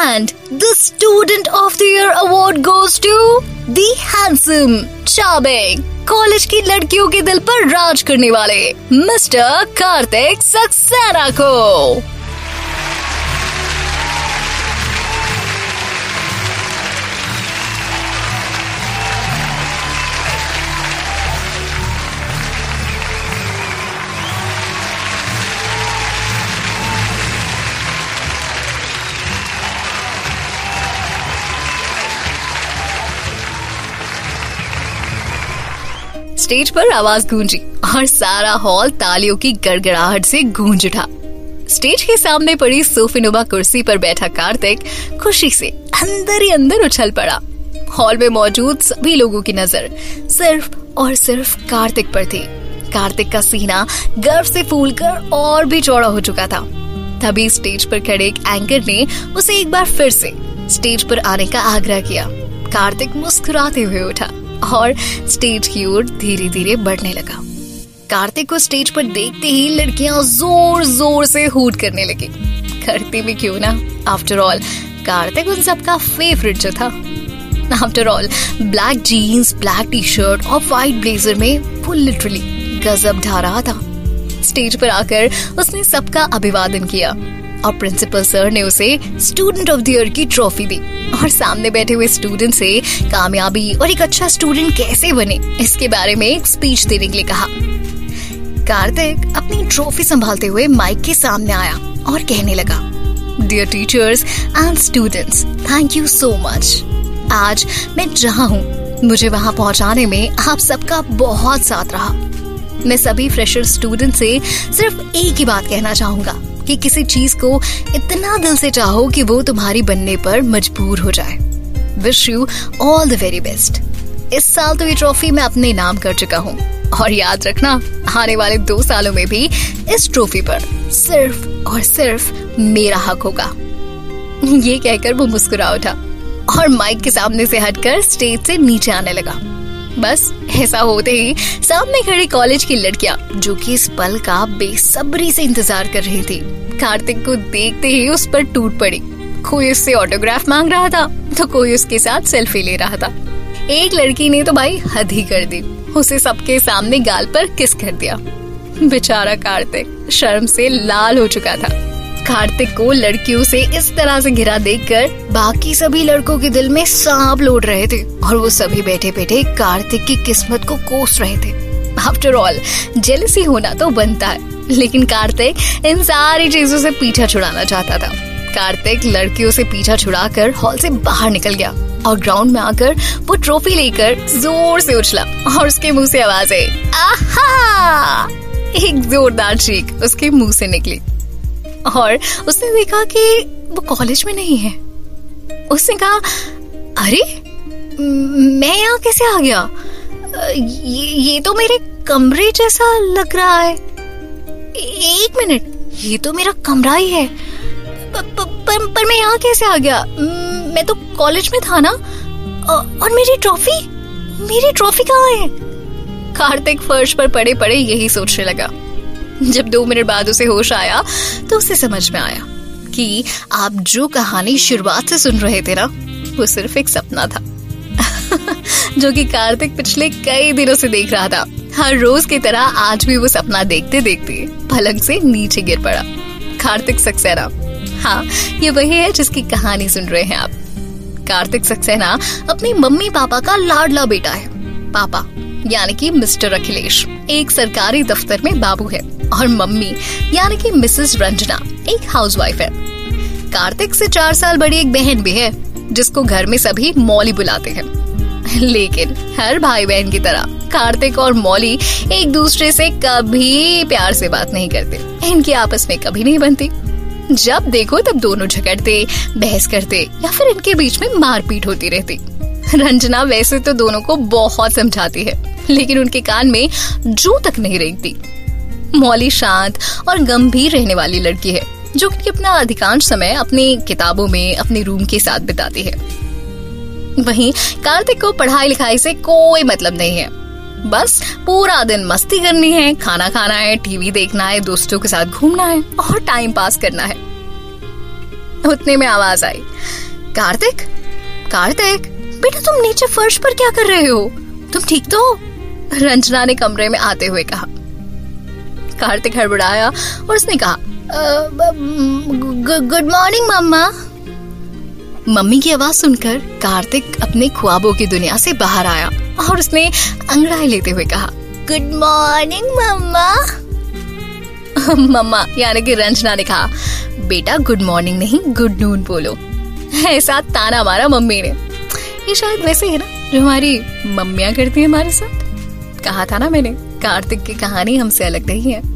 And the Student of the Year award goes to the handsome, charming, college की लड़कियों के दिल पर राज करने वाले मिस्टर कार्तिक सक्सेना को स्टेज पर आवाज़ गूंजी और सारा हॉल तालियों की गड़गड़ाहट से गूंज उठा। स्टेज के सामने पड़ी सोफीनुमा कुर्सी पर बैठा कार्तिक खुशी से अंदर ही अंदर उछल पड़ा। हॉल में मौजूद सभी लोगों की नज़र सिर्फ़ और सिर्फ़ कार्तिक पर थी। कार्तिक का सीना गर्व से फूलकर और भी चौड़ा हो चुका था। तभी स्टेज पर खड़े एक एंकर ने उसे एक बार फिर से स्टेज पर आने का आग्रह किया। कार्तिक मुस्कुराते हुए उठा। और स्टेज की ओर धीरे धीरे बढ़ने लगा। कार्तिक को स्टेज पर देखते ही लड़कियाँ ज़ोर ज़ोर से हूट करने लगी। करती भी क्यों ना? आफ्टर ऑल कार्तिक उन सबका फेवरेट जो था। After all black jeans black T shirt और व्हाइट ब्लेजर में वो लिटरली गजब ढा रहा था। स्टेज पर आकर उसने सबका अभिवादन किया। और प्रिंसिपल सर ने उसे स्टूडेंट ऑफ़ द ईयर की ट्रॉफी दी। और सामने बैठे हुए स्टूडेंट से कामयाबी और एक अच्छा स्टूडेंट कैसे बने, इसके बारे में एक स्पीच देने के लिए कहा। कार्तिक अपनी ट्रॉफी संभालते हुए माइक के सामने आया और कहने लगा dear teachers and students thank you so much आज मैं जहाँ हूँ, मुझे वहाँ पहुँचाने में आप सबका बहुत साथ रहा। मैं सभी फ्रेशर स्टूडेंट से सिर्फ़ एक ही बात कहना चाहूँगा। कि किसी चीज़ को इतना दिल से चाहो कि वो तुम्हारी बनने पर मजबूर हो जाए। Wish you all the very best इस साल तो ये ट्रॉफी मैं अपने नाम कर चुका हूँ। और याद रखना, आने वाले दो सालों में भी इस ट्रॉफी पर सिर्फ़ और सिर्फ़ मेरा हक होगा। ये कहकर वो मुस्कुरा उठा और माइक के सामने से हटकर स्टेज से नीचे आने लगा। बस, ऐसा होते ही सामने खड़ी कॉलेज की लड़कियाँ, जो कि इस पल का बेसब्री से इंतज़ार कर रही थी। कार्तिक को देखते ही उस पर टूट पड़ी। कोई उससे ऑटोग्राफ मांग रहा था तो कोई उसके साथ सेल्फी ले रहा था। एक लड़की ने तो भाई हद ही कर दी। उसे सबके सामने गाल पर किस कर दिया। बेचारा कार्तिक शर्म से लाल हो चुका था। कार्तिक को लड़कियों से इस तरह से घिरा देखकर बाकी सभी लड़कों के दिल में सांप लौट रहे थे और वो सभी बैठे बैठे कार्तिक की किस्मत को कोस रहे थे। आफ्टर ऑल जेलसी होना तो बनता है, लेकिन कार्तिक इन सारी चीज़ों से पीछा छुड़ाना चाहता था। कार्तिक लड़कियों से पीछा छुड़ाकर हॉल से बाहर निकल गया और ग्राउंड में आकर वो ट्रॉफी लेकर ज़ोर से उछला और उसके मुँह से आवाज़ आई आहा! एक जोरदार चीख उसके मुँह से निकली। और उसने देखा कि वो कॉलेज में नहीं है। उसने कहा अरे मैं यहाँ कैसे आ गया? ये, ये तो मेरे कमरे जैसा लग रहा है। एक मिनट ये तो मेरा कमरा ही है। प, प, पर, पर मैं यहाँ कैसे आ गया? मैं तो कॉलेज में था ना? और मेरी ट्रॉफी? मेरी ट्रॉफी कहाँ है? कार्तिक फर्श पर पड़े पड़े यही सोचने लगा। जब दो मिनट बाद उसे होश आया तो उसे समझ में आया कि आप जो कहानी शुरुआत से सुन रहे थे ना, वो सिर्फ़ एक सपना था। जो कि कार्तिक पिछले कई दिनों से देख रहा था। हर रोज की तरह आज भी वो सपना देखते देखते पलंग से नीचे गिर पड़ा। कार्तिक सक्सेना। हाँ ये वही है जिसकी कहानी सुन रहे हैं आप। कार्तिक सक्सेना अपनी मम्मी पापा का लाडला बेटा है। पापा, यानी कि मिस्टर अखिलेश, एक सरकारी दफ्तर में बाबू है। और मम्मी, यानी कि मिसेस रंजना, एक हाउसवाइफ है। कार्तिक से चार साल बड़ी एक बहन भी है, जिसको घर में सभी मौली बुलाते हैं। लेकिन हर भाई बहन की तरह कार्तिक और मौली एक दूसरे से कभी प्यार से बात नहीं करते। इनकी आपस में कभी नहीं बनती। जब देखो, तब दोनों झगड़ते, बहस करते, या फिर इनके बीच में मारपीट होती रहती। रंजना वैसे तो दोनों को बहुत समझाती है, लेकिन उनके कान में जू तक नहीं रेंगती। मौली शांत और गंभीर रहने वाली लड़की है, जो कि अपना अधिकांश समय अपनी किताबों में, अपने रूम के साथ बिताती है। वहीं कार्तिक को पढ़ाई लिखाई से कोई मतलब नहीं है। बस पूरा दिन मस्ती करनी है, खाना खाना है, टीवी देखना है, दोस्तों के साथ घूमना है और टाइम पास करना है। उतने में आवाज़ आई, कार्तिक? कार्तिक? बेटा तुम नीचे फर्श पर क्या कर रहे हो? तुम ठीक तो? रंजना ने कमरे में आते हुए कहा कार्तिक हड़बड़ाया और उसने कहा गुड मॉर्निंग मम्मा। मम्मी की आवाज़ सुनकर कार्तिक अपने ख्वाबों की दुनिया से बाहर आया और उसने अंगड़ाई लेते हुए कहा, गुड मॉर्निंग मम्मा। मम्मा, यानी कि रंजना ने कहा, बेटा, गुड मॉर्निंग नहीं, गुड नून बोलो। ऐसा ताना मारा मम्मी ने। ये शायद वैसे है ना, जो हमारी मम्मियाँ करती है हमारे साथ। कहा था ना मैंने, कार्तिक की कहानी हमसे अलग नहीं है।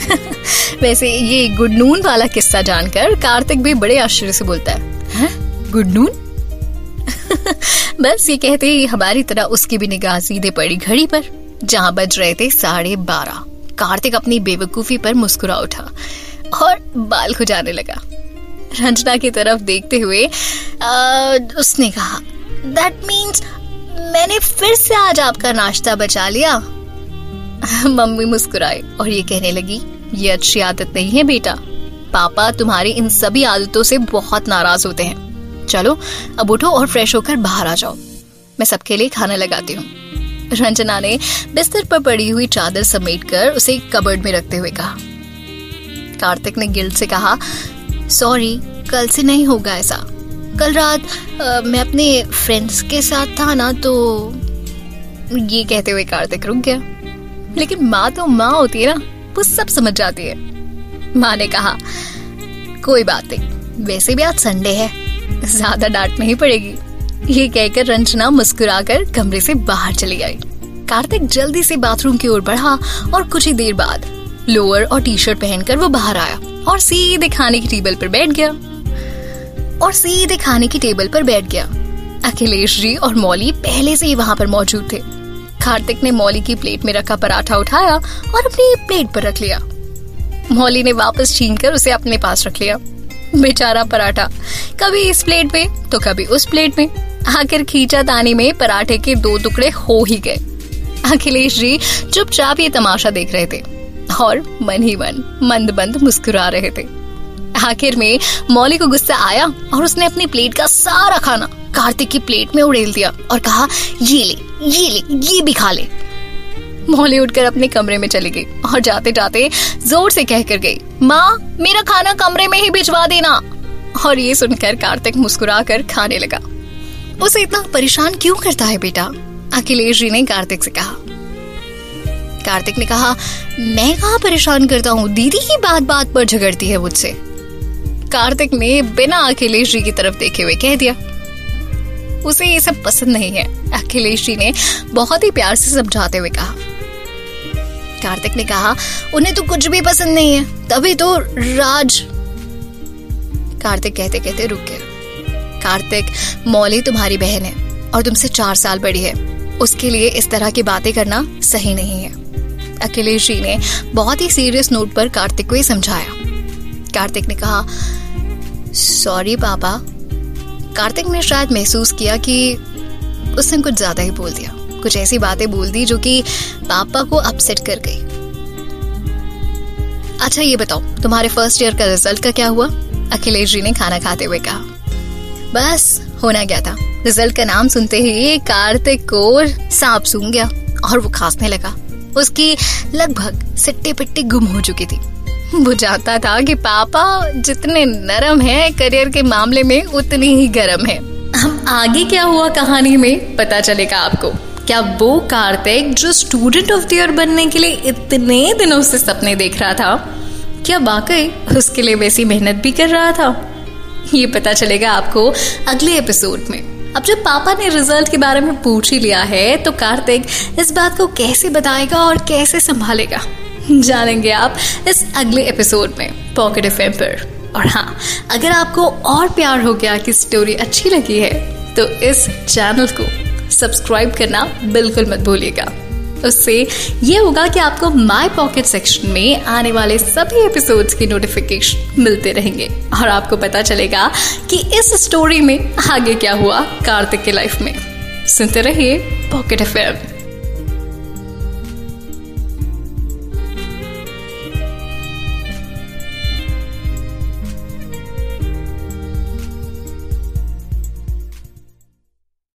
वैसे ये गुड नून वाला किस्सा जानकर कार्तिक भी बड़े आश्चर्य से बोलता है? Good noon? बस ये कहते ही हमारी तरह उसकी भी निगाह सीधे पड़ी घड़ी पर जहाँ बज रहे थे साढ़े बारह। कार्तिक अपनी बेवकूफ़ी पर मुस्कुरा उठा और बाल खुजाने लगा। रंजना की तरफ़ देखते हुए आ, उसने कहा दैट मीन्स मैंने फिर से आज आपका नाश्ता बचा लिया? मम्मी मुस्कुराई और ये कहने लगी ये अच्छी आदत नहीं है बेटा। पापा तुम्हारी इन सभी आदतों से बहुत नाराज़ होते हैं। चलो, अब उठो और फ्रेश होकर बाहर आ जाओ। मैं सबके लिए खाना लगाती हूँ। रंजना ने बिस्तर पर पड़ी हुई चादर समेट कर उसे कबर्ड में रखते हुए कहा। कार्तिक ने गिल्ड से कहा सॉरी कल से नहीं होगा ऐसा। कल रात मैं अपने फ्रेंड्स के साथ था ना तो ये कहते हुए कार्तिक रुक गया। लेकिन माँ तो माँ होती है ना। वो सब समझ जाती है। माँ ने कहा, कोई बात नहीं, वैसे भी आज संडे है, ज़्यादा डांट नहीं पड़ेगी। ये कहकर रंजना मुस्कुराकर कमरे से बाहर चली आई। कार्तिक जल्दी से बाथरूम की ओर बढ़ा और कुछ ही देर बाद लोअर और टी शर्ट पहनकर वो बाहर आया और सीधे खाने की टेबल पर बैठ गया। और सीधे खाने की टेबल पर बैठ गया। अखिलेश जी और मौली पहले से ही वहाँ पर मौजूद थे। कार्तिक ने मौली की प्लेट में रखा पराठा उठाया और अपनी प्लेट पर रख लिया। मौली ने वापस छीन कर उसे अपने पास रख लिया। बेचारा पराठा, कभी इस प्लेट में तो कभी उस प्लेट में। आखिर खींचा तानी में पराठे के दो टुकड़े हो ही गए। अखिलेश जी चुपचाप ये तमाशा देख रहे थे और मन ही मन मंद मंद मुस्कुरा रहे थे। आखिर में मौली को गुस्सा आया और उसने अपनी प्लेट का सारा खाना कार्तिक की प्लेट में उड़ेल दिया और कहा, ये ले ये ले, ये भी खा ले। मौली उठकर अपने कमरे में चली गई और जाते जाते ज़ोर से कहकर गई, माँ, मेरा खाना कमरे में ही भिजवा देना। और ये सुनकर कार्तिक मुस्कुरा कर खाने लगा। उसे इतना परेशान क्यों करता है बेटा? अखिलेश जी ने कार्तिक से कहा। कार्तिक ने कहा, मैं कहा परेशान करता हूँ? दीदी ही बात बात पर झगड़ती है मुझसे। कार्तिक ने बिना अखिलेश जी की तरफ़ देखे हुए कह दिया, उसे ये सब पसंद नहीं है, अखिलेश जी ने बहुत ही प्यार से समझाते हुए कहा। कार्तिक ने कहा, उन्हें तो कुछ भी पसंद नहीं है, तभी तो राज कार्तिक कहते कहते रुक गया। कार्तिक, मौली तुम्हारी बहन है और तुमसे चार साल बड़ी है। उसके लिए इस तरह की बातें करना सही नहीं है। अखिलेश जी ने बहुत ही सीरियस नोट पर कार्तिक को ही समझाया। कार्तिक ने कहा सॉरी पापा कार्तिक ने शायद महसूस किया कि उसने कुछ ज़्यादा ही बोल दिया। कुछ ऐसी बातें बोल दी जो कि पापा को अपसेट कर गई। अच्छा ये बताओ, तुम्हारे फ़र्स्ट ईयर का रिज़ल्ट का क्या हुआ? अखिलेश जी ने खाना खाते हुए कहा। बस, होना गया था? रिज़ल्ट का नाम सुनते ही कार्तिक को सांप सूंघ गया और वो खांसने लगा। उसकी लगभग सिट्टी पिट्टी गुम हो चुकी थी। जानता था कि पापा जितने नरम हैं, करियर के मामले में उतनी ही गर्म है। हम आगे क्या हुआ कहानी में, पता चलेगा आपको। क्या वो कार्तिक जो स्टूडेंट ऑफ़ द ईयर बनने के लिए इतने दिनों से सपने देख रहा था, क्या वाकई उसके लिए वैसी मेहनत भी कर रहा था? ये पता चलेगा आपको अगले एपिसोड में। अब जब पापा ने रिज़ल्ट के बारे में पूछ ही लिया है तो कार्तिक इस बात को कैसे बताएगा और कैसे संभालेगा? जानेंगे आप इस अगले एपिसोड में पॉकेट एफ़ पर। और हाँ अगर आपको और प्यार हो गया कि स्टोरी अच्छी लगी है तो इस चैनल को सब्सक्राइब करना बिल्कुल मत भूलिएगा। उससे ये होगा कि आपको माय पॉकेट सेक्शन में आने वाले सभी एपिसोड्स की नोटिफिकेशन मिलते रहेंगे। और आपको पता चलेगा कि इस स्टोरी में आगे क्या हुआ कार्तिक के लाइफ में। सुनते रहिए पॉकेट एफ़